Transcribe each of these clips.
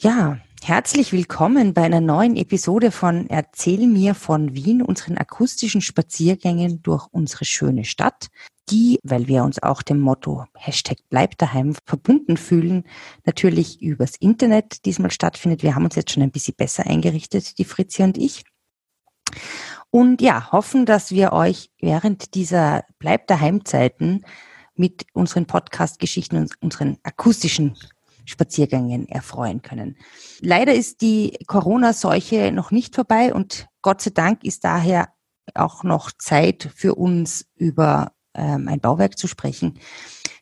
Ja, herzlich willkommen bei einer neuen Episode von Erzähl mir von Wien, unseren akustischen Spaziergängen durch unsere schöne Stadt, die, weil wir uns auch dem Motto Hashtag Bleib daheim verbunden fühlen, natürlich übers Internet diesmal stattfindet. Wir haben uns jetzt schon ein bisschen besser eingerichtet, die Fritzi und ich. Und ja, hoffen, dass wir euch während dieser Bleib daheim Zeiten mit unseren Podcast-Geschichten und unseren akustischen Spaziergängen erfreuen können. Leider ist die Corona-Seuche noch nicht vorbei und Gott sei Dank ist daher auch noch Zeit für uns über ähm, ein Bauwerk zu sprechen,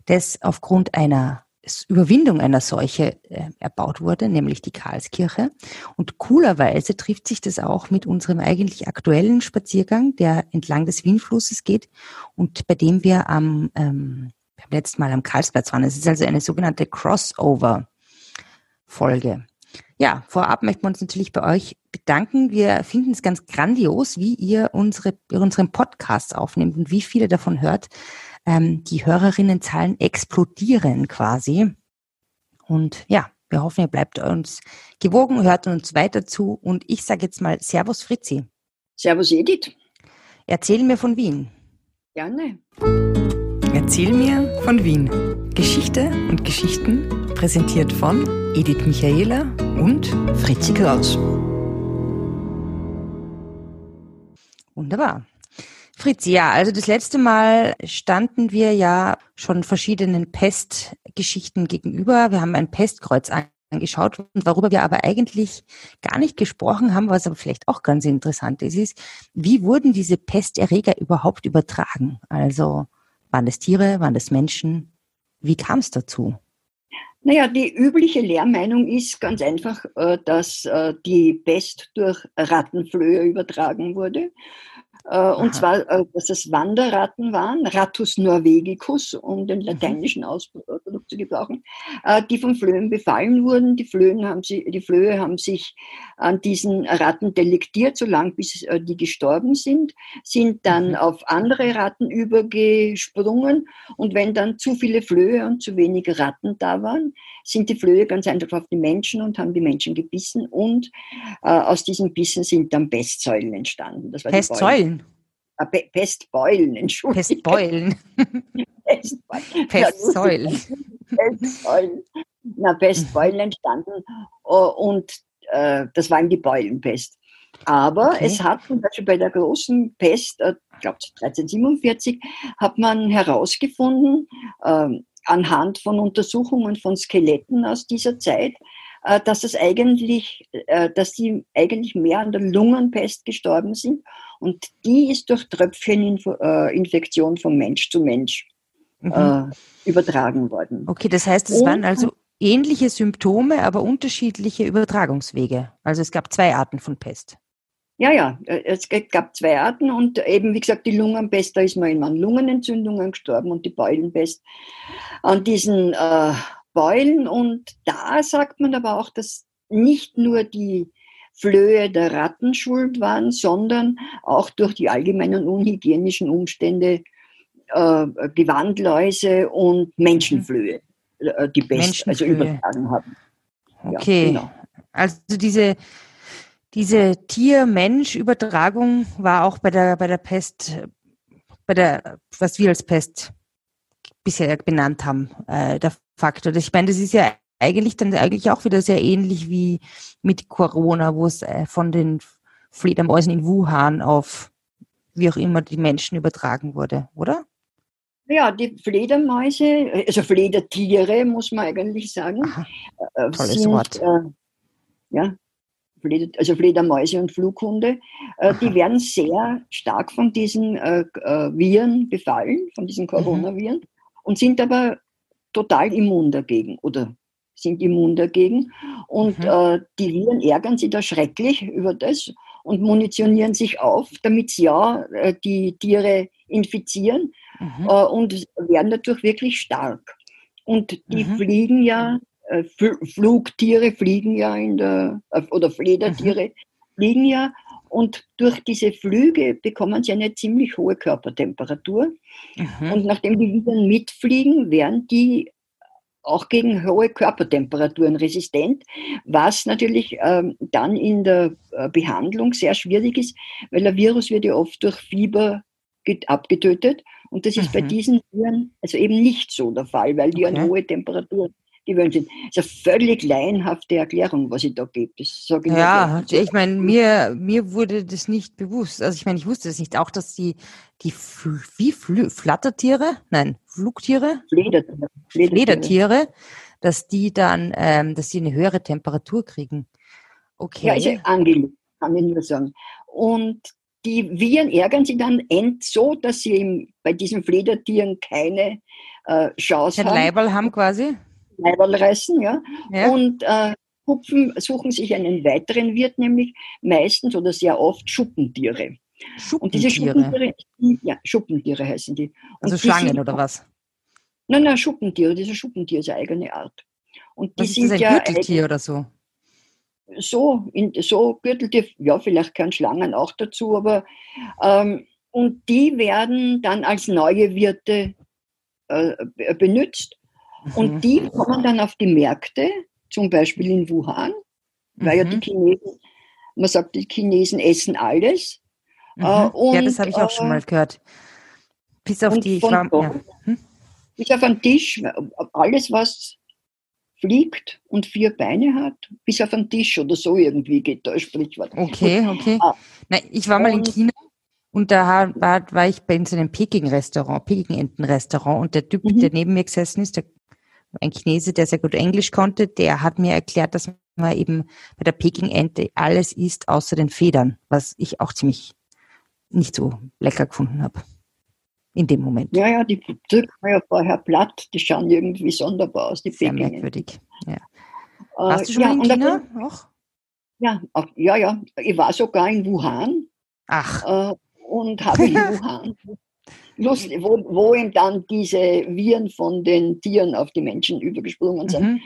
das aufgrund einer Überwindung einer Seuche äh, erbaut wurde, nämlich die Karlskirche. Und coolerweise trifft sich das auch mit unserem eigentlich aktuellen Spaziergang, der entlang des Wienflusses geht und bei dem wir am ähm, beim letzten Mal am Karlsplatz waren. Es ist also eine sogenannte Crossover-Folge. Ja, vorab möchten wir uns natürlich bei euch bedanken. Wir finden es ganz grandios, wie ihr unsere, unseren Podcast aufnehmt und wie viele davon hört. Ähm, die Hörerinnenzahlen explodieren quasi. Und ja, wir hoffen, ihr bleibt uns gewogen, hört uns weiter zu. Und ich sage jetzt mal Servus Fritzi. Servus Edith. Erzähl mir von Wien. Gerne. Erzähl mir von Wien. Geschichte und Geschichten präsentiert von Edith Michaela und Fritzi Kraus. Wunderbar. Fritzi, ja, also das letzte Mal standen wir ja schon verschiedenen Pestgeschichten gegenüber. Wir haben ein Pestkreuz angeschaut und worüber wir aber eigentlich gar nicht gesprochen haben, was aber vielleicht auch ganz interessant ist, ist, wie wurden diese Pesterreger überhaupt übertragen? Also waren das Tiere, waren das Menschen? Wie kam es dazu? Naja, die übliche Lehrmeinung ist ganz einfach, äh, dass äh, die Pest durch Rattenflöhe übertragen wurde. Äh, und zwar, äh, dass es Wanderratten waren, Rattus norvegicus, um den mhm. lateinischen Ausdruck zu gebrauchen, äh, die von Flöhen befallen wurden. Die, Flöhen haben sie, die Flöhe haben sich an diesen Ratten delektiert, solange bis die gestorben sind, sind dann mhm. auf andere Ratten übergesprungen und wenn dann zu viele Flöhe und zu wenige Ratten da waren, sind die Flöhe ganz einfach auf die Menschen und haben die Menschen gebissen und äh, aus diesen Bissen sind dann Pestsäulen entstanden. Pestsäulen? Ah, Pestbeulen, Entschuldigung. Pestbeulen. Pestbeulen. Pestsäulen. Pestsäulen. Na, Pestbeulen entstanden oh, und äh, das war eben die Beulenpest. Aber okay. es hat zum Beispiel bei der großen Pest, äh, ich glaube 1347, hat man herausgefunden, äh, anhand von Untersuchungen von Skeletten aus dieser Zeit, äh, dass es eigentlich, äh, dass die eigentlich mehr an der Lungenpest gestorben sind und die ist durch Tröpfcheninfektion von Mensch zu Mensch mhm. übertragen worden. Okay, das heißt, es und, waren also ähnliche Symptome, aber unterschiedliche Übertragungswege. Also es gab zwei Arten von Pest. Ja, ja, es gab zwei Arten und eben, wie gesagt, die Lungenpest, da ist man an Lungenentzündungen gestorben und die Beulenpest an diesen äh, Beulen. Und da sagt man aber auch, dass nicht nur die Flöhe der Ratten schuld waren, sondern auch durch die allgemeinen unhygienischen Umstände äh, Gewandläuse und Menschenflöhe äh, die Pest also übertragen haben. Okay, ja, genau. also diese diese Tier-Mensch-Übertragung war auch bei der, bei der Pest, bei der, was wir als Pest bisher benannt haben, äh, der Faktor. Ich meine, das ist ja eigentlich dann eigentlich auch wieder sehr ähnlich wie mit Corona, wo es äh, von den Fledermäusen in Wuhan auf wie auch immer die Menschen übertragen wurde, oder? Ja, die Fledermäuse, also Fledertiere, muss man eigentlich sagen, Aha, äh, tolles sind, Wort. Äh, ja, also Fledermäuse und Flughunde, äh, die werden sehr stark von diesen äh, äh, Viren befallen, von diesen mhm. Coronaviren. Und sind aber total immun dagegen oder sind immun dagegen. Und mhm. äh, die Viren ärgern sich da schrecklich über das und munitionieren sich auf, damit sie ja äh, die Tiere infizieren mhm. äh, und werden dadurch wirklich stark. Und die mhm. fliegen ja äh, Flugtiere fliegen ja in der, äh, oder Fledertiere mhm. fliegen ja und durch diese Flüge bekommen sie eine ziemlich hohe Körpertemperatur. Mhm. Und nachdem die Viren mitfliegen, werden die auch gegen hohe Körpertemperaturen resistent, was natürlich ähm, dann in der äh, Behandlung sehr schwierig ist, weil der Virus wird ja oft durch Fieber abgetötet und das ist mhm. bei diesen Viren also eben nicht so der Fall, weil die okay. an hohe Temperaturen gewöhnt sind. Das ist eine völlig laienhafte Erklärung, was ich da gebe. Das sage ich ja, ich meine, mir, mir wurde das nicht bewusst. Also ich meine, ich wusste das nicht. Auch, dass die, die wie Flü Flattertiere, nein, Flugtiere, Fledertiere, Fledertiere, dass die dann, ähm, dass sie eine höhere Temperatur kriegen. Okay. Ja, ist ja angelegt, kann ich nur sagen. Und die Viren ärgern sich dann end so, dass sie bei diesen Fledertieren keine äh, Chance Ein haben. Leiberl haben quasi? Leiberl reißen, ja. ja. Und äh, Hupfen suchen sich einen weiteren Wirt, nämlich meistens oder sehr oft Schuppentiere. Schuppentiere? Und diese Schuppentiere, ja, Schuppentiere heißen die. Und also Schlangen sind, oder was? Nein, nein, Schuppentiere. Diese Schuppentier ist eine eigene Art. Und die was ist sind das, ein ja Gürteltier oder so? So, in, so Gürteltier, ja, vielleicht können Schlangen auch dazu, aber ähm, und die werden dann als neue Wirte äh, benutzt und mhm. die kommen dann auf die Märkte, zum Beispiel in Wuhan, weil mhm. ja die mhm. Chinesen, man sagt, die Chinesen essen alles. Mhm. Äh, und, ja, das habe ich auch schon mal äh, gehört. Bis auf die Schwamm, ja. hm? Bis auf einen Tisch, alles was fliegt und vier Beine hat, bis auf einen Tisch oder so irgendwie geht da ein Sprichwort. Okay, okay. Ah. Nein, ich war mal in China und da war, war ich bei so einem Peking-Restaurant, Peking-Enten-Restaurant und der Typ, mhm. der neben mir gesessen ist, der ein Chinese, der sehr gut Englisch konnte, der hat mir erklärt, dass man eben bei der Peking-Ente alles isst, außer den Federn, was ich auch ziemlich nicht so lecker gefunden habe. In dem Moment. Ja, ja, die drückt man ja vorher platt, die schauen irgendwie sonderbar aus, die Sehr Peking merkwürdig, ja. Äh, Warst du schon ja, in China auch? Ja, auch, ja, ja. Ich war sogar in Wuhan. Ach. Äh, und habe in Wuhan lustig, wo, wo ihm dann diese Viren von den Tieren auf die Menschen übergesprungen sind. Mhm.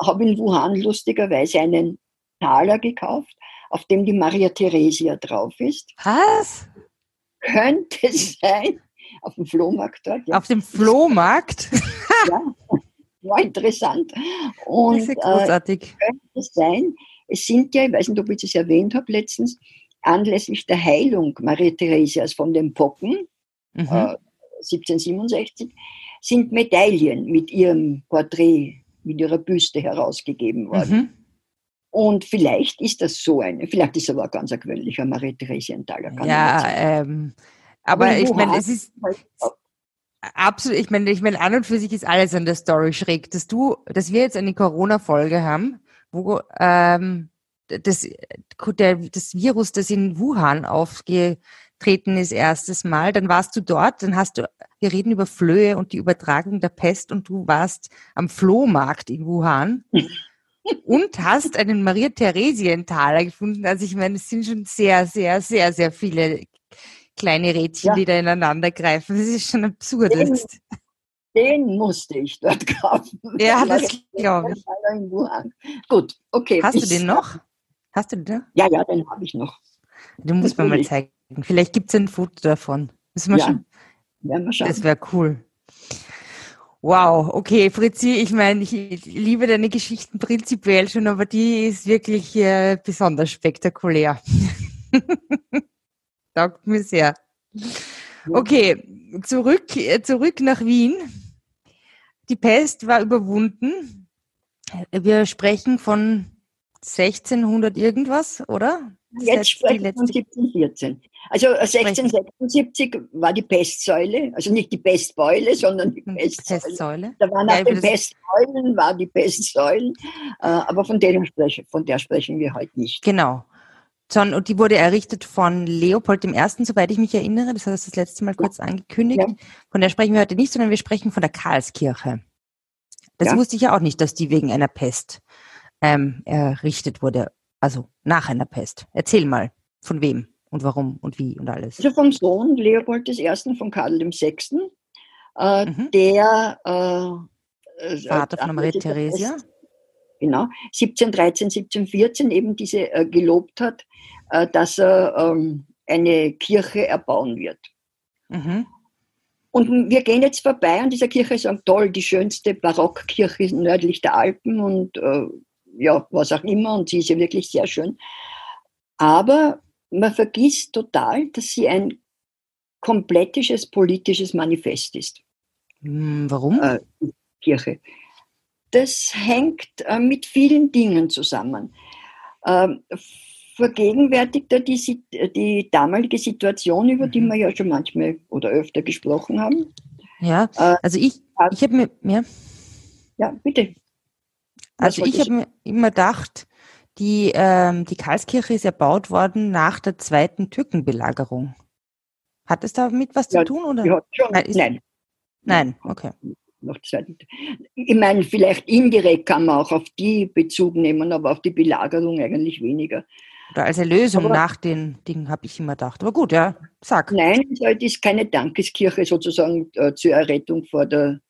habe in Wuhan lustigerweise einen Taler gekauft, auf dem die Maria Theresia drauf ist. Was? Könnte sein, auf dem Flohmarkt dort. Ja. Auf dem Flohmarkt? ja, war interessant. Und, das ist großartig. Äh, könnte sein, es sind ja, ich weiß nicht, ob ich das erwähnt habe letztens, anlässlich der Heilung Maria Theresias von den Pocken, mhm. äh, 1767, sind Medaillen mit ihrem Porträt, mit ihrer Büste herausgegeben worden. Mhm. Und vielleicht ist das so eine, vielleicht ist aber ein ganz gewöhnlicher Marie-Theresienthaler. Ja, ähm, aber, aber ich meine, es ist absolut, ich meine, ich meine, an und für sich ist alles an der Story schräg. Dass du, dass wir jetzt eine Corona-Folge haben, wo ähm, das, der, das Virus, das in Wuhan aufgeht, aufgetreten ist erstes Mal, dann warst du dort, dann hast du, wir reden über Flöhe und die Übertragung der Pest und du warst am Flohmarkt in Wuhan und hast einen Maria Theresienthaler gefunden. Also ich meine, es sind schon sehr, sehr, sehr, sehr viele kleine Rädchen, ja. die da ineinander greifen. Das ist schon absurd. Den, den musste ich dort kaufen. Ja, das glaube ich. Gut, okay. Hast du den noch? Hast du den? Ja, ja, den habe ich noch. Du musst mir mal zeigen. Vielleicht gibt es ein Foto davon. Müssen wir ja, schon. Werden wir schauen. Das wäre cool. Wow, okay, Fritzi, ich meine, ich liebe deine Geschichten prinzipiell schon, aber die ist wirklich äh, besonders spektakulär. Taugt mir sehr. Okay, zurück, zurück nach Wien. Die Pest war überwunden. Wir sprechen von 1600 irgendwas, oder? Jetzt sprechen wir von 1714. Also 1676 war die Pestsäule, also nicht die Pestbeule, sondern die Pestsäule. Pestsäule. Da waren nach ja, den Pestsäulen war die Pestsäulen, äh, aber von, denen sprechen, von der sprechen wir heute nicht. Genau. Und die wurde errichtet von Leopold I., soweit ich mich erinnere. Das hat das letzte Mal kurz ja. angekündigt. Ja. Von der sprechen wir heute nicht, sondern wir sprechen von der Karlskirche. Das wusste ich ja auch nicht, dass die wegen einer Pest ähm, errichtet wurde. Also nach einer Pest. Erzähl mal, von wem und warum und wie und alles. Also vom Sohn Leopold I. von Karl VI., äh, mhm. der äh, äh Vater von Maria Theresia. Genau, 1713, 1714 eben diese äh, gelobt hat, äh, dass er ähm, eine Kirche erbauen wird. Mhm. Und wir gehen jetzt vorbei an dieser Kirche und sagen, toll, die schönste Barockkirche nördlich der Alpen und äh, ja, was auch immer. Und sie ist ja wirklich sehr schön. Aber man vergisst total, dass sie ein komplettisches politisches Manifest ist. Hm, warum? Äh, Kirche. Das hängt äh, mit vielen Dingen zusammen. Ähm, vergegenwärtigt er die, die damalige Situation, über die mhm. wir ja schon manchmal oder öfter gesprochen haben. Ja, äh, also ich, ich habe mir, ja. Ja, bitte. Also ich habe mir immer gedacht, die, ähm, die Karlskirche ist erbaut worden nach der zweiten Türkenbelagerung. Hat es damit was ja, zu tun? Oder? Ja, schon. Nein, nein. Nein, okay. Ich meine, vielleicht indirekt kann man auch auf die Bezug nehmen, aber auf die Belagerung eigentlich weniger. Oder als Erlösung aber, nach den Dingen, habe ich immer gedacht. Aber gut, ja, sag. Nein, es ist keine Dankeskirche sozusagen äh, zur Errettung vor der,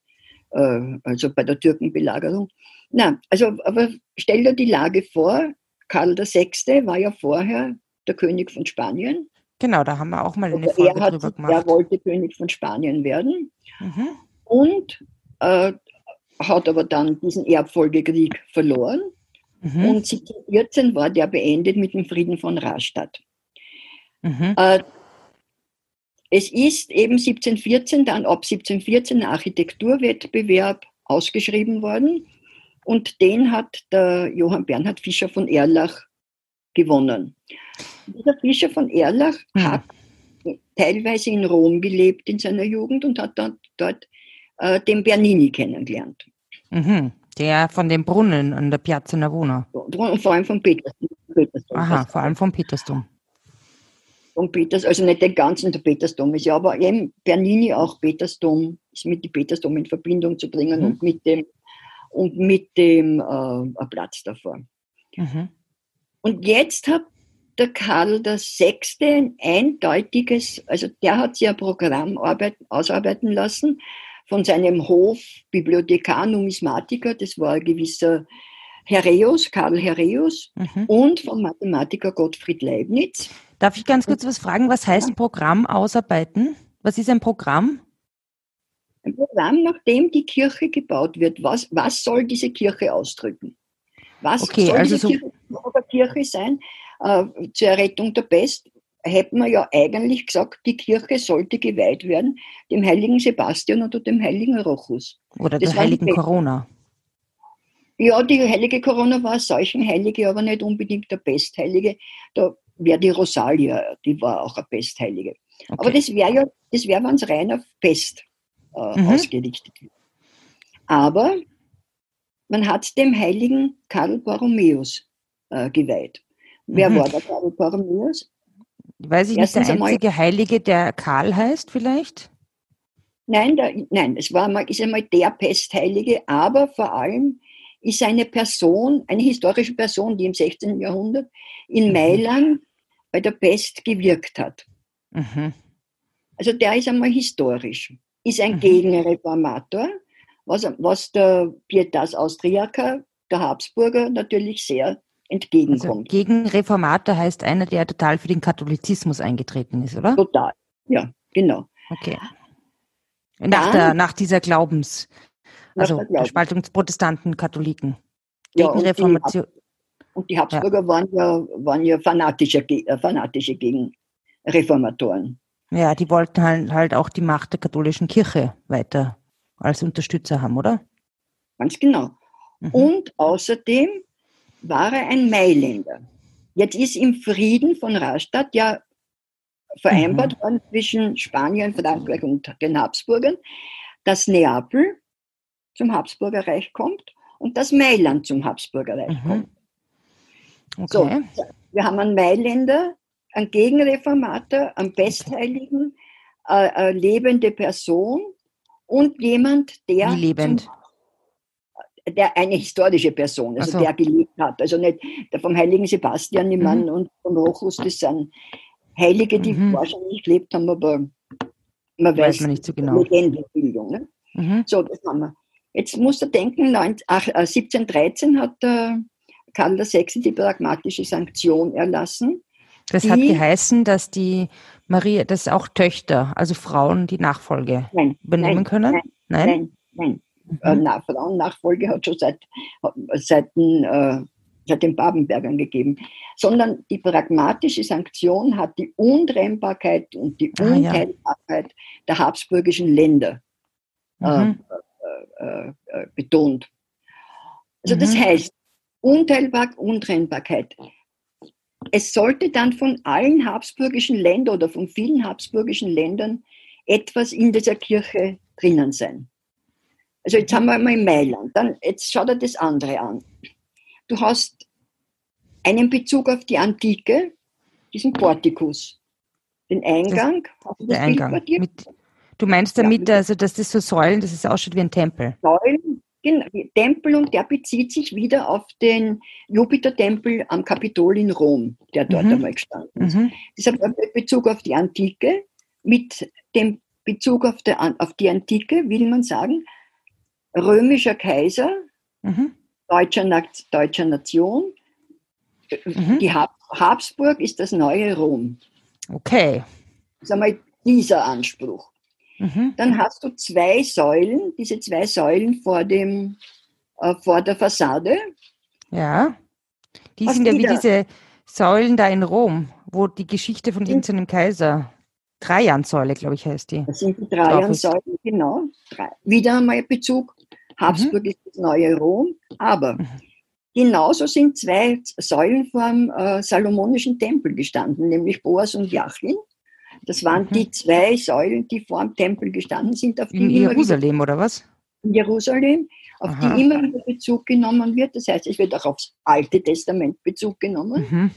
äh, also bei der Türkenbelagerung. Na, also, aber stell dir die Lage vor, Karl VI. war ja vorher der König von Spanien. Genau, da haben wir auch mal eine Folge er drüber gemacht. Er wollte König von Spanien werden mhm. und äh, hat aber dann diesen Erbfolgekrieg verloren. Mhm. Und 1714 war der beendet mit dem Frieden von Rastatt. Mhm. Äh, es ist eben 1714, dann ab 1714 ein Architekturwettbewerb ausgeschrieben worden und den hat der Johann Bernhard Fischer von Erlach gewonnen. Dieser Fischer von Erlach mhm. hat teilweise in Rom gelebt in seiner Jugend und hat dort, dort äh, den Bernini kennengelernt. Mhm. Der von dem Brunnen an der Piazza Navona. Vor allem von Petersdom. Petersdom Aha, vor allem vom Petersdom. Von Peters, also nicht den ganzen der Petersdom ist ja, aber eben Bernini auch Petersdom, ist mit dem Petersdom in Verbindung zu bringen mhm. und mit dem und mit dem äh, Platz davor. Mhm. Und jetzt hat der Karl VI. ein eindeutiges, also der hat sich ein Programm ausarbeiten lassen von seinem Hof Bibliothekar Numismatiker, das war ein gewisser Herreus, Karl Herreus, mhm. und vom Mathematiker Gottfried Leibniz. Darf ich ganz kurz was fragen? Was heißt Programm ausarbeiten? Was ist ein Programm? Ein Programm, nachdem die Kirche gebaut wird. Was, was soll diese Kirche ausdrücken? Was okay, soll also diese so Kirche, Kirche sein? Äh, zur Errettung der Pest hätten wir ja eigentlich gesagt, die Kirche sollte geweiht werden dem heiligen Sebastian oder dem heiligen Rochus. Oder der heiligen Corona. Ja, die heilige Corona war Seuchenheilige, aber nicht unbedingt der Pestheilige. Da wäre die Rosalia, die war auch eine Pestheilige. Okay. Aber das wäre ja, das wäre, wenn es rein auf Pest äh, mhm. ausgerichtet wird. Aber man hat dem heiligen Karl Borromäus äh, geweiht. Wer mhm. war der Karl Borromäus? Weiß ich Erstens nicht, der einzige einmal, Heilige, der Karl heißt vielleicht? Nein, der, nein, es war mal, ist einmal der Pestheilige, aber vor allem ist eine Person, eine historische Person, die im 16. Jahrhundert in mhm. Mailand bei der Pest gewirkt hat. Mhm. Also der ist einmal historisch, ist ein mhm. Gegenreformator, was, was der Pietas Austriaker, der Habsburger, natürlich sehr entgegenkommt. Also gegen Reformator heißt einer, der total für den Katholizismus eingetreten ist, oder? Total, ja, genau. Okay. Nach, Dann, der, nach dieser Glaubens, also der, der, Spaltung des Protestanten, Katholiken. Gegen ja, und. Die, und die Habsburger ja. waren ja, waren ja fanatische, fanatische gegen Reformatoren. Ja, die wollten halt, halt auch die Macht der katholischen Kirche weiter als Unterstützer haben, oder? Ganz genau. Mhm. Und außerdem war er ein Mailänder. Jetzt ist im Frieden von Rastatt ja vereinbart mhm. worden zwischen Spanien, Frankreich und den Habsburgern, dass Neapel zum Habsburgerreich kommt und dass Mailand zum Habsburgerreich mhm. kommt. Okay. So, wir haben einen Mailänder, einen Gegenreformator, einen Bestheiligen, äh, eine lebende Person und jemand, der Wie lebend? Zum der eine historische Person, also so. der gelebt hat. Also nicht der vom heiligen Sebastian, ich mhm. und vom Rochus, das sind Heilige, die mhm. wahrscheinlich gelebt haben, aber man weiß, weiß man nicht so genau. Legendenbildung. Ne? Mhm. So, das haben wir. Jetzt musst du denken, 19, ach, 1713 äh, hat äh, Karl VI. die pragmatische Sanktion erlassen, Das die, hat geheißen, dass die Maria, dass auch Töchter, also Frauen, die Nachfolge nein, übernehmen nein, können? Nein, nein, nein. Mhm. Äh, Na, Frauennachfolge hat schon seit, seit, äh, seit den Babenbergern gegeben. Sondern die pragmatische Sanktion hat die Untrennbarkeit und die ah, Unteilbarkeit ja. der habsburgischen Länder äh, mhm. äh, äh, betont. Also mhm. das heißt, Unteilbar Untrennbarkeit. Es sollte dann von allen habsburgischen Ländern oder von vielen habsburgischen Ländern etwas in dieser Kirche drinnen sein. Also jetzt haben wir mal Mailand, dann jetzt schau dir das andere an. Du hast einen Bezug auf die Antike, diesen Portikus, den Eingang. Das, der Eingang. Mit, du meinst damit, ja, also, dass das so Säulen, dass es ausschaut wie ein Tempel? Säulen, genau, Tempel und der bezieht sich wieder auf den Jupitertempel am Kapitol in Rom, der dort mhm. einmal gestanden ist. Mhm. Deshalb Bezug auf die Antike. Mit dem Bezug auf, der, auf die Antike will man sagen, römischer Kaiser, mhm. deutscher, deutscher Nation. Mhm. Die Habsburg ist das neue Rom. Okay. Das ist einmal dieser Anspruch. Mhm. Dann hast du zwei Säulen, diese zwei Säulen vor, dem, äh, vor der Fassade. Ja. Die Was sind ja wie diese Säulen da in Rom, wo die Geschichte von irgendeinem Kaiser, Trajansäule, glaube ich, heißt die. Das sind die Trajansäulen, genau. Wieder einmal Bezug Habsburg mhm. ist das neue Rom, aber mhm. genauso sind zwei Säulen vor dem äh, Salomonischen Tempel gestanden, nämlich Boas und Jachin. Das waren mhm. die zwei Säulen, die vor dem Tempel gestanden sind. Auf die in Jerusalem oder was? In Jerusalem, auf Aha. die immer wieder Bezug genommen wird. Das heißt, es wird auch aufs Alte Testament Bezug genommen. Mhm.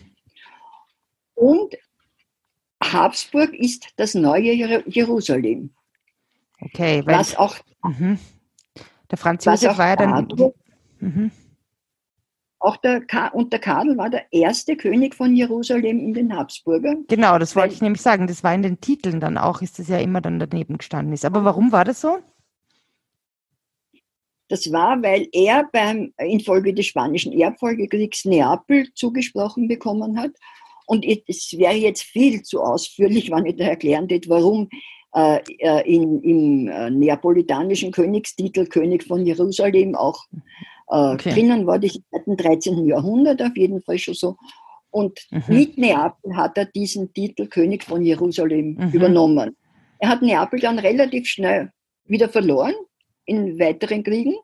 Und Habsburg ist das neue Jerusalem. Okay, was auch mhm. Der Franz Josef war ja dann. Mhm. Auch der Ka und der Karl war der erste König von Jerusalem in den Habsburger. Genau, das wollte ich nämlich sagen. Das war in den Titeln dann auch, ist das ja immer dann daneben gestanden ist. Aber warum war das so? Das war, weil er beim, infolge des Spanischen Erbfolgekriegs Neapel zugesprochen bekommen hat. Und es wäre jetzt viel zu ausführlich, wenn ich da erklären würde, warum äh, äh, in, im äh, neapolitanischen Königstitel König von Jerusalem auch äh, okay. drinnen war, das seit dem 13. Jahrhundert auf jeden Fall schon so. Und mhm. mit Neapel hat er diesen Titel König von Jerusalem mhm. übernommen. Er hat Neapel dann relativ schnell wieder verloren in weiteren Kriegen,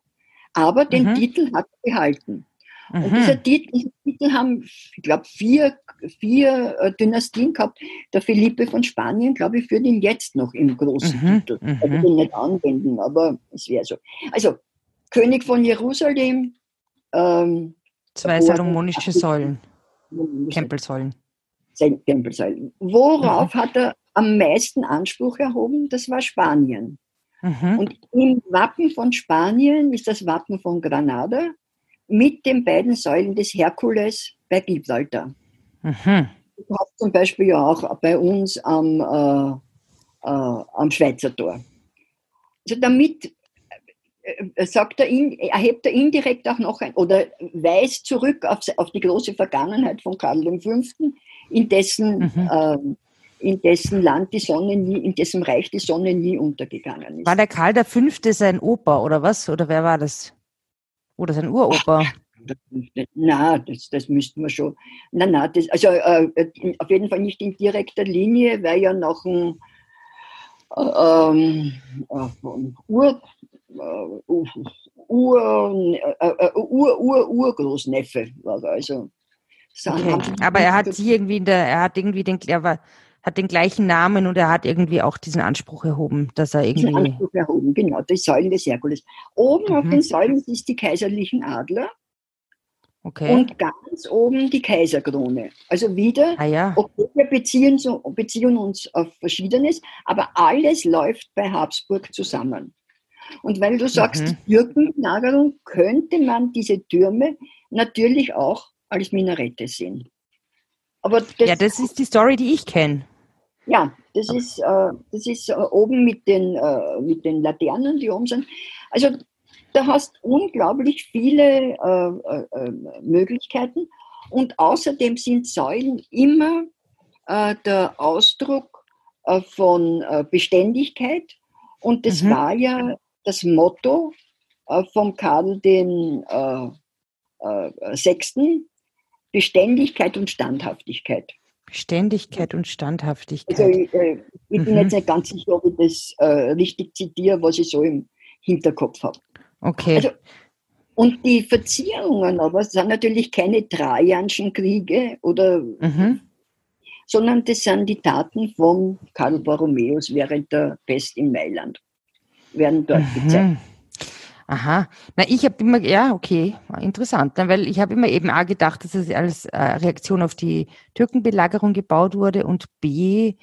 aber den mhm. Titel hat er behalten. Und mhm. dieser Titel, diese Titel haben, ich glaube, vier, vier äh, Dynastien gehabt. Der Philippe von Spanien, glaube ich, führt ihn jetzt noch im großen mhm. Titel. Ich will ihn nicht anwenden, aber es wäre so. Also, König von Jerusalem. Ähm, Zwei salomonische Säulen. Tempelsäulen. Tempelsäulen. Worauf mhm. hat er am meisten Anspruch erhoben? Das war Spanien. Mhm. Und im Wappen von Spanien ist das Wappen von Granada mit den beiden Säulen des Herkules bei Gibraltar. Mhm. Du hast zum Beispiel ja auch bei uns am, äh, äh, am Schweizer Tor. Also damit sagt er, erhebt er indirekt auch noch ein, oder weist zurück auf, auf die große Vergangenheit von Karl V., in dessen, mhm. äh, in dessen Land die Sonne nie, in dessen Reich die Sonne nie untergegangen ist. War der Karl V. sein Opa oder was? Oder wer war das? Oder sein Uropa? Na, das, das müssten wir schon. Nein, nein, das, also äh, auf jeden Fall nicht in direkter Linie, weil ja noch ein ähm, äh, Ur, äh, Ur, äh, äh, Ur, Ur, Urgroßneffe war also. Okay. Aber er hat irgendwie in der, er hat irgendwie den, er war, hat den gleichen Namen und er hat irgendwie auch diesen Anspruch erhoben, dass er irgendwie. Diesen Anspruch erhoben, genau, die Säulen des Herkules. Oben mhm. auf den Säulen ist die kaiserlichen Adler. Okay. Und ganz oben die Kaiserkrone. Also wieder, ah, ja. okay, wir beziehen, so, beziehen uns auf Verschiedenes, aber alles läuft bei Habsburg zusammen. Und weil du sagst, mhm. Türkenlagerung, könnte man diese Türme natürlich auch als Minarette sehen. Aber das, ja, das ist die Story, die ich kenne. Ja, das ist, äh, das ist äh, oben mit den, äh, mit den Laternen, die oben sind. Also da hast unglaublich viele äh, äh, äh, Möglichkeiten. Und außerdem sind Säulen immer der Ausdruck von Beständigkeit und das mhm. war ja das Motto äh, von Karl den äh, äh, Sechsten, Beständigkeit und Standhaftigkeit. Beständigkeit und Standhaftigkeit. Also ich, äh, ich mhm. bin jetzt nicht ganz sicher, ob ich das äh, richtig zitiere, was ich so im Hinterkopf habe. Okay. Also, und die Verzierungen aber sind natürlich keine Trajanschen Kriege oder mhm. sondern das sind die Taten von Karl Borromäus während der Pest in Mailand. Werden dort mhm. gezeigt. Aha, na ich habe immer, ja, okay, interessant, weil ich habe immer eben A gedacht, dass es als äh, Reaktion auf die Türkenbelagerung gebaut wurde und B,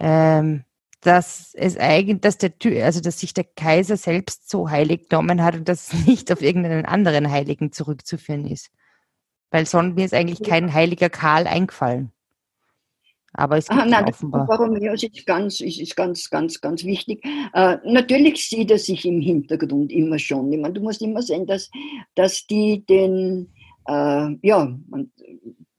ähm, dass es eigentlich, dass der also dass sich der Kaiser selbst so heilig genommen hat und dass es nicht auf irgendeinen anderen Heiligen zurückzuführen ist. Weil sonst mir ist eigentlich kein heiliger Karl eingefallen. Aber es gibt Aha, nein, offenbar. Borromäus ist ganz, ist, ganz, ganz, ganz wichtig. Äh, natürlich sieht er sich im Hintergrund immer schon. Ich meine, du musst immer sehen, dass, dass die den, äh, ja,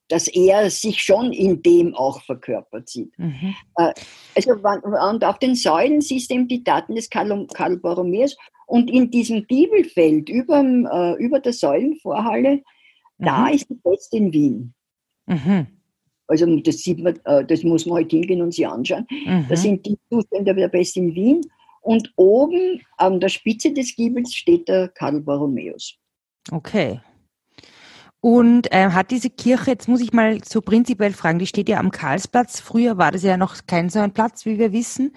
dass er sich schon in dem auch verkörpert sieht. Mhm. Äh, also, und auf den Säulen siehst du eben die Daten des Karl, Karl Borromäus und in diesem Giebelfeld über, äh, über der Säulenvorhalle, mhm. da ist die Fest in Wien. Mhm. Also das sieht man, äh, das muss man halt hingehen und sich anschauen. Mhm. Das sind die Zustände der Pest in Wien. Und oben an der Spitze des Giebels steht der Karl Borromäus. Okay. Und äh, hat diese Kirche, jetzt muss ich mal so prinzipiell fragen, die steht ja am Karlsplatz. Früher war das ja noch kein so ein Platz, wie wir wissen,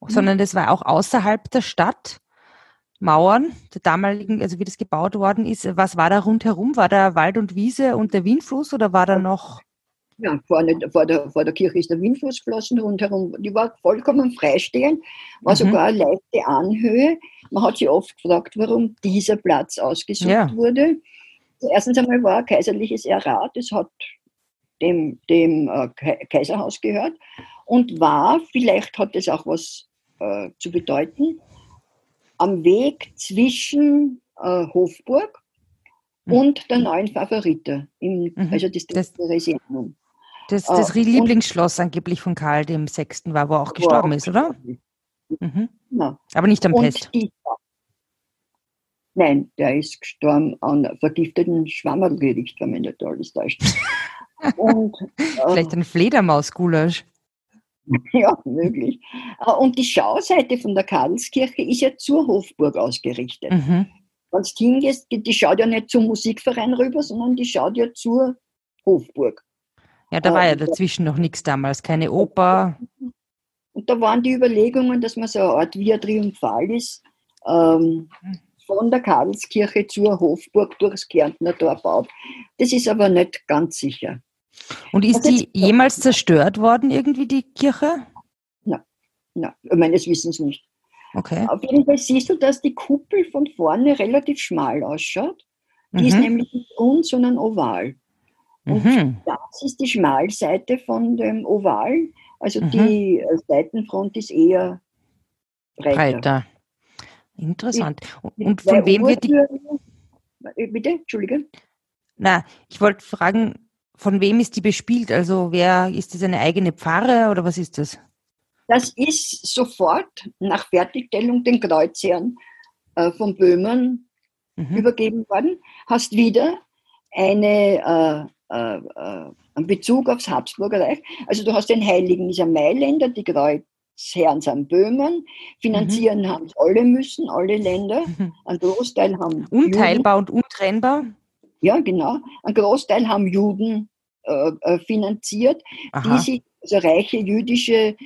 mhm. sondern das war auch außerhalb der Stadt. Mauern der damaligen, also wie das gebaut worden ist. Was war da rundherum? War da Wald und Wiese und der Wienfluss oder war da noch ja, vorne, vor, der, vor der Kirche ist der Windfluss geflossen, rundherum, die war vollkommen freistehend, war mhm. sogar eine leichte Anhöhe. Man hat sich oft gefragt, warum dieser Platz ausgesucht ja. wurde. Erstens einmal war ein kaiserliches Errat, das hat dem, dem äh, Kaiserhaus gehört und war, vielleicht hat das auch was äh, zu bedeuten, am Weg zwischen äh, Hofburg mhm. und der neuen Favorite, im, mhm. also das, das Theresianum. Das, das äh, Lieblingsschloss angeblich von Karl dem Sechsten war, wo er auch gestorben ist, oder? Mhm. Ja. Aber nicht am Pest. Die, nein, der ist gestorben an vergifteten Schwammerlgericht, wenn man nicht alles täuscht. Und, Vielleicht ein Fledermausgulasch. Ja, möglich. Äh, und die Schauseite von der Karlskirche ist ja zur Hofburg ausgerichtet. Mhm. Wenn du hingehst, die schaut ja nicht zum Musikverein rüber, sondern die schaut ja zur Hofburg. Ja, da war ja dazwischen noch nichts damals, keine Oper. Und da waren die Überlegungen, dass man so eine Art Via Triumphalis ähm, von der Karlskirche zur Hofburg durchs Kärntner Tor baut. Das ist aber nicht ganz sicher. Und ist die jemals zerstört worden, irgendwie die Kirche? Nein, nein meines Wissens nicht. Okay. Auf jeden Fall siehst du, dass die Kuppel von vorne relativ schmal ausschaut. Die mhm. ist nämlich nicht rund, sondern oval. Und mhm. das ist die Schmalseite von dem Oval. Also mhm. die äh, Seitenfront ist eher breiter. breiter. Interessant. Die, Und von wem wird die. Äh, bitte, Entschuldige. Na, ich wollte fragen, von wem ist die bespielt? Also wer ist das eine eigene Pfarre oder was ist das? Das ist sofort nach Fertigstellung den Kreuzherren äh, von Böhmen mhm. übergeben worden. Hast wieder eine äh, äh, äh, einen Bezug aufs Habsburger Reich. Also du hast den Heiligen dieser Mailänder, die Kreuzherren sind Böhmen, finanzieren mhm. haben es alle müssen, alle Länder. Ein Großteil haben Unteilbar Juden. und untrennbar? Ja, genau. Ein Großteil haben Juden äh, äh finanziert, Aha. die sich, also reiche jüdische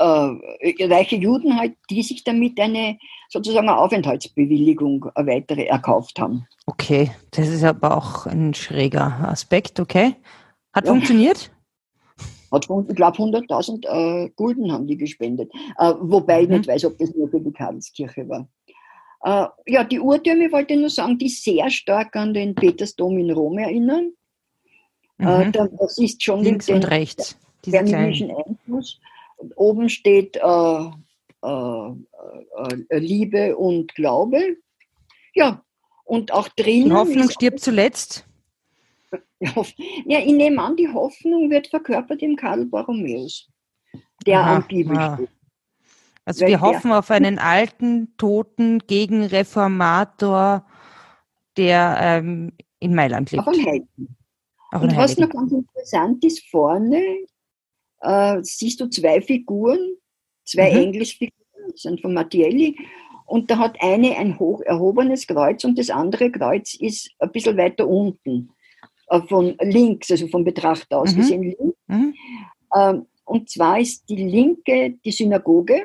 äh, reiche Juden halt, die sich damit eine sozusagen eine Aufenthaltsbewilligung eine weitere erkauft haben. Okay, das ist aber auch ein schräger Aspekt, okay. Hat ja. funktioniert? Hat, ich glaube, 100.000 äh, Gulden haben die gespendet. Äh, wobei mhm. ich nicht weiß, ob das nur für die Karlskirche war. Äh, ja, die Uhrtürme wollte ich nur sagen, die sehr stark an den Petersdom in Rom erinnern. Äh, mhm. das ist schon links den, und rechts. Einfluss. Oben steht äh, äh, äh, Liebe und Glaube. Ja, und auch drinnen. Die Hoffnung stirbt zuletzt. Ja, ich nehme an, die Hoffnung wird verkörpert im Karl Borromäus, der Aha, am Bibel ja. steht. Also Weil wir hoffen auf einen alten, toten Gegenreformator, der ähm, in Mailand lebt. Auf einen Helden. Auf Und was noch ganz interessant ist, vorne äh, siehst du zwei Figuren, zwei mhm. Engelsfiguren, das sind von Mattielli. Und da hat eine ein hoch erhobenes Kreuz und das andere Kreuz ist ein bisschen weiter unten, äh, von links, also vom Betrachter aus mhm. gesehen links. Mhm. Ähm, und zwar ist die linke die Synagoge,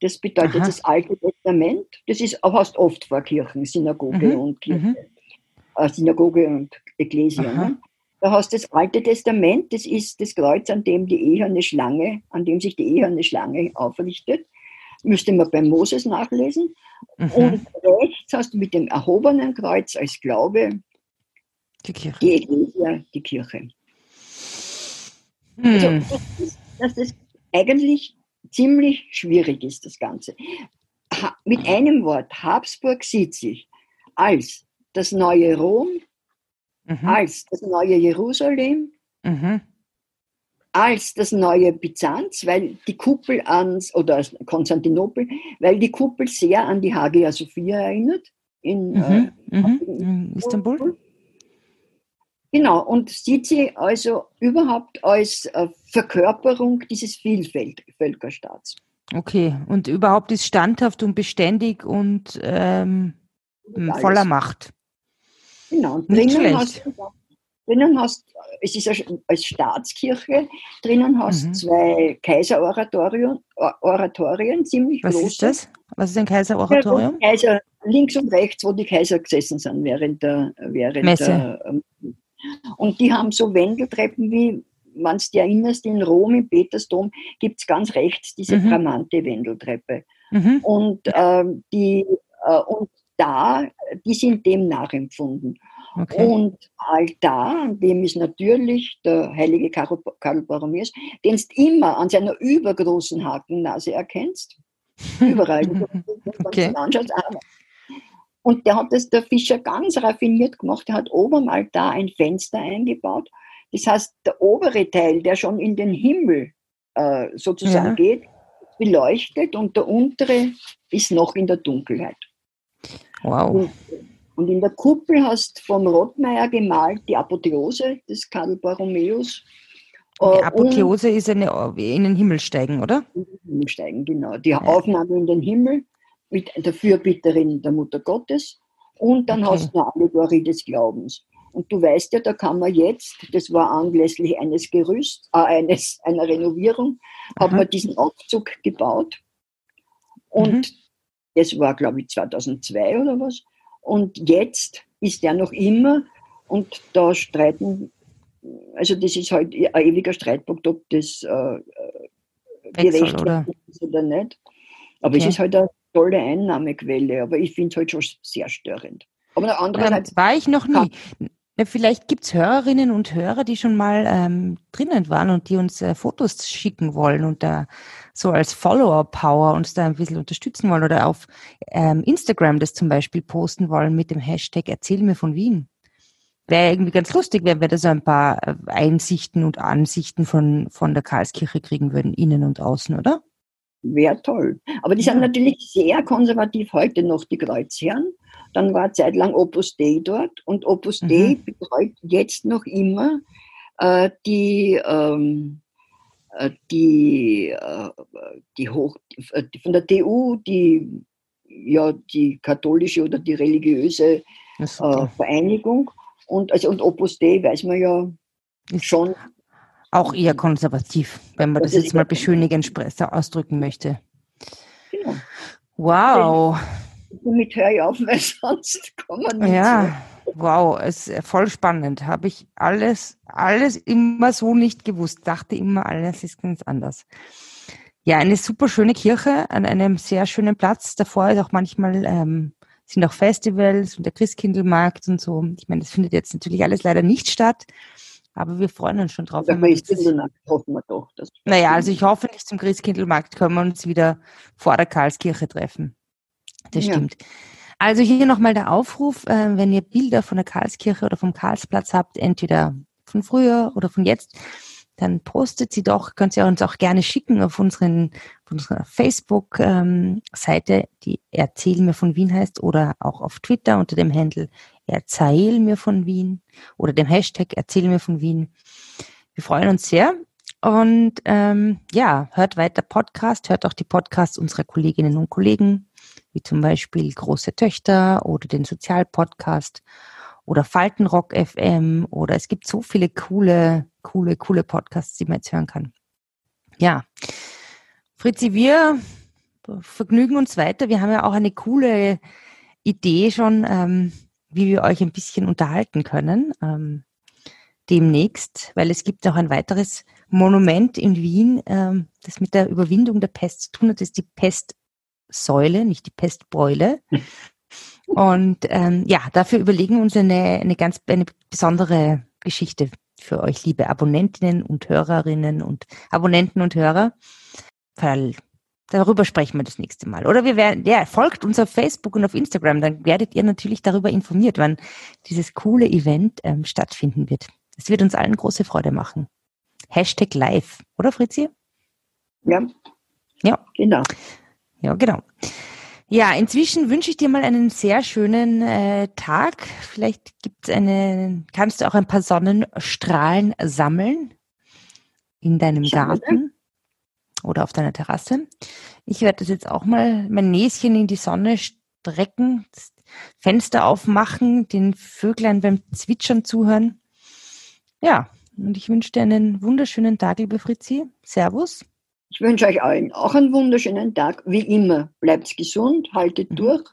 das bedeutet Aha. das Alte Testament. Das ist auch hast oft vor Kirchen, Synagoge mhm. und Kirche. Mhm. Synagoge und Ekklesia. Ne? Da hast du das Alte Testament, das ist das Kreuz, an dem die eherne Schlange, an dem sich die eherne Schlange aufrichtet. Müsste man bei Moses nachlesen. Mhm. Und rechts hast du mit dem erhobenen Kreuz als Glaube die Kirche. Die, Ecclesia, die Kirche. Hm. Also, das ist, dass das eigentlich ziemlich schwierig ist, das Ganze. Ha, mit einem Wort, Habsburg sieht sich als das neue Rom, mhm. als das neue Jerusalem, mhm. als das neue Byzanz, weil die Kuppel ans, oder Konstantinopel, weil die Kuppel sehr an die Hagia Sophia erinnert. In, mhm. Äh, in mhm. Istanbul. Genau, und sieht sie also überhaupt als äh, Verkörperung dieses Vielvölkerstaats. Okay, und überhaupt ist standhaft und beständig und ähm, voller Macht. Genau, und drinnen hast, drinnen hast, es ist als Staatskirche, drinnen hast mhm. zwei Kaiseroratorien, Oratorien, ziemlich Was große. ist das? Was ist ein Kaiseroratorium? Kaiser, links und rechts, wo die Kaiser gesessen sind während der, während Messe. der ähm, und die haben so Wendeltreppen wie, wenn du dich erinnerst, in Rom im Petersdom gibt es ganz rechts diese mhm. bramante Wendeltreppe. Mhm. Und, ähm, die, äh, und da, die sind dem nachempfunden. Okay. Und Altar, an dem ist natürlich der heilige Karl, Karl den du immer an seiner übergroßen Hakennase erkennst. Überall. okay. Und der hat das der Fischer ganz raffiniert gemacht. Er hat oben mal da ein Fenster eingebaut. Das heißt, der obere Teil, der schon in den Himmel äh, sozusagen ja. geht, beleuchtet und der untere ist noch in der Dunkelheit. Wow. Und, und in der Kuppel hast vom Rottmeier gemalt die Apotheose des Karl Borromäus. Die äh, Apotheose ist eine, in den Himmel steigen, oder? In den Himmel steigen, genau. Die ja. Aufnahme in den Himmel mit der Fürbitterin der Mutter Gottes und dann okay. hast du eine Allegorie des Glaubens. Und du weißt ja, da kann man jetzt, das war anlässlich eines Gerüst, äh, eines, einer Renovierung, Aha. hat man diesen Aufzug gebaut. Und mhm. Das war, glaube ich, 2002 oder was. Und jetzt ist der noch immer, und da streiten, also das ist halt ein ewiger Streitpunkt, ob das äh, gerecht ist oder nicht. Aber okay. es ist halt eine tolle Einnahmequelle, aber ich finde es halt schon sehr störend. Aber andererseits. Ähm, war ich noch nie. Vielleicht gibt es Hörerinnen und Hörer, die schon mal ähm, drinnen waren und die uns äh, Fotos schicken wollen und da so als Follower-Power uns da ein bisschen unterstützen wollen oder auf ähm, Instagram das zum Beispiel posten wollen mit dem Hashtag Erzähl mir von Wien. Wäre irgendwie ganz lustig, wenn wir da so ein paar äh, Einsichten und Ansichten von, von der Karlskirche kriegen würden, innen und außen, oder? Wäre toll. Aber die sind natürlich sehr konservativ heute noch, die Kreuzherren. Dann war zeitlang Opus Dei dort und Opus mhm. Dei betreut jetzt noch immer äh, die, ähm, äh, die, äh, die Hoch, äh, von der TU, die, ja, die katholische oder die religiöse äh, Vereinigung. Und, also, und Opus Dei weiß man ja schon, auch eher konservativ, wenn man das, das jetzt mal beschönigend ausdrücken möchte. Genau. Wow. Damit höre ich auf, weil sonst kommen wir nicht. Ja, so. wow, es ist voll spannend. Habe ich alles, alles immer so nicht gewusst. Dachte immer, alles ist ganz anders. Ja, eine super schöne Kirche an einem sehr schönen Platz. Davor ist auch manchmal ähm, sind auch Festivals und der Christkindlmarkt und so. Ich meine, das findet jetzt natürlich alles leider nicht statt. Aber wir freuen uns schon drauf. Ja, Christkindlmarkt hoffen wir doch. naja, also ich hoffe nicht zum Christkindlmarkt können wir uns wieder vor der Karlskirche treffen. Das ja. stimmt. Also hier nochmal der Aufruf, äh, wenn ihr Bilder von der Karlskirche oder vom Karlsplatz habt, entweder von früher oder von jetzt, dann postet sie doch, könnt ihr uns auch gerne schicken auf unseren, auf unserer Facebook-Seite, ähm, die Erzähl mir von Wien heißt, oder auch auf Twitter unter dem Handle Erzähl mir von Wien oder dem Hashtag Erzähl mir von Wien. Wir freuen uns sehr. Und ähm, ja, hört weiter Podcast, hört auch die Podcasts unserer Kolleginnen und Kollegen, wie zum Beispiel Große Töchter oder den Sozialpodcast oder Faltenrock FM oder es gibt so viele coole, coole, coole Podcasts, die man jetzt hören kann. Ja, Fritzi, wir vergnügen uns weiter. Wir haben ja auch eine coole Idee schon, ähm, wie wir euch ein bisschen unterhalten können ähm, demnächst, weil es gibt auch ein weiteres Monument in Wien, ähm, das mit der Überwindung der Pest zu tun hat. Das ist die Pestsäule, nicht die Pestbeule. Und ähm, ja, dafür überlegen wir uns eine, eine ganz eine besondere Geschichte für euch, liebe Abonnentinnen und Hörerinnen und Abonnenten und Hörer. Weil darüber sprechen wir das nächste Mal. Oder wir werden, ja, folgt uns auf Facebook und auf Instagram, dann werdet ihr natürlich darüber informiert, wann dieses coole Event ähm, stattfinden wird. Es wird uns allen große Freude machen. Hashtag live, oder Fritzi? Ja. Ja. Genau. Ja, genau. Ja, inzwischen wünsche ich dir mal einen sehr schönen äh, Tag. Vielleicht gibt's eine, kannst du auch ein paar Sonnenstrahlen sammeln in deinem Garten oder auf deiner Terrasse. Ich werde das jetzt auch mal mein Näschen in die Sonne strecken, Fenster aufmachen, den Vöglein beim Zwitschern zuhören. Ja, und ich wünsche dir einen wunderschönen Tag, liebe Fritzi. Servus. Ich wünsche euch allen auch einen wunderschönen Tag. Wie immer, bleibt gesund, haltet mhm. durch.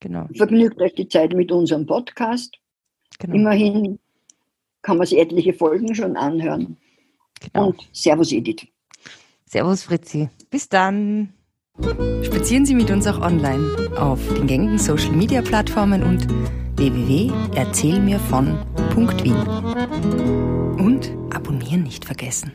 Genau. Vergnügt euch die Zeit mit unserem Podcast. Genau. Immerhin kann man sich etliche Folgen schon anhören. Genau. Und Servus Edith. Servus Fritzi. Bis dann. Spazieren Sie mit uns auch online auf den gängigen Social Media Plattformen und www.erzählmirvon.wien. Und abonnieren nicht vergessen.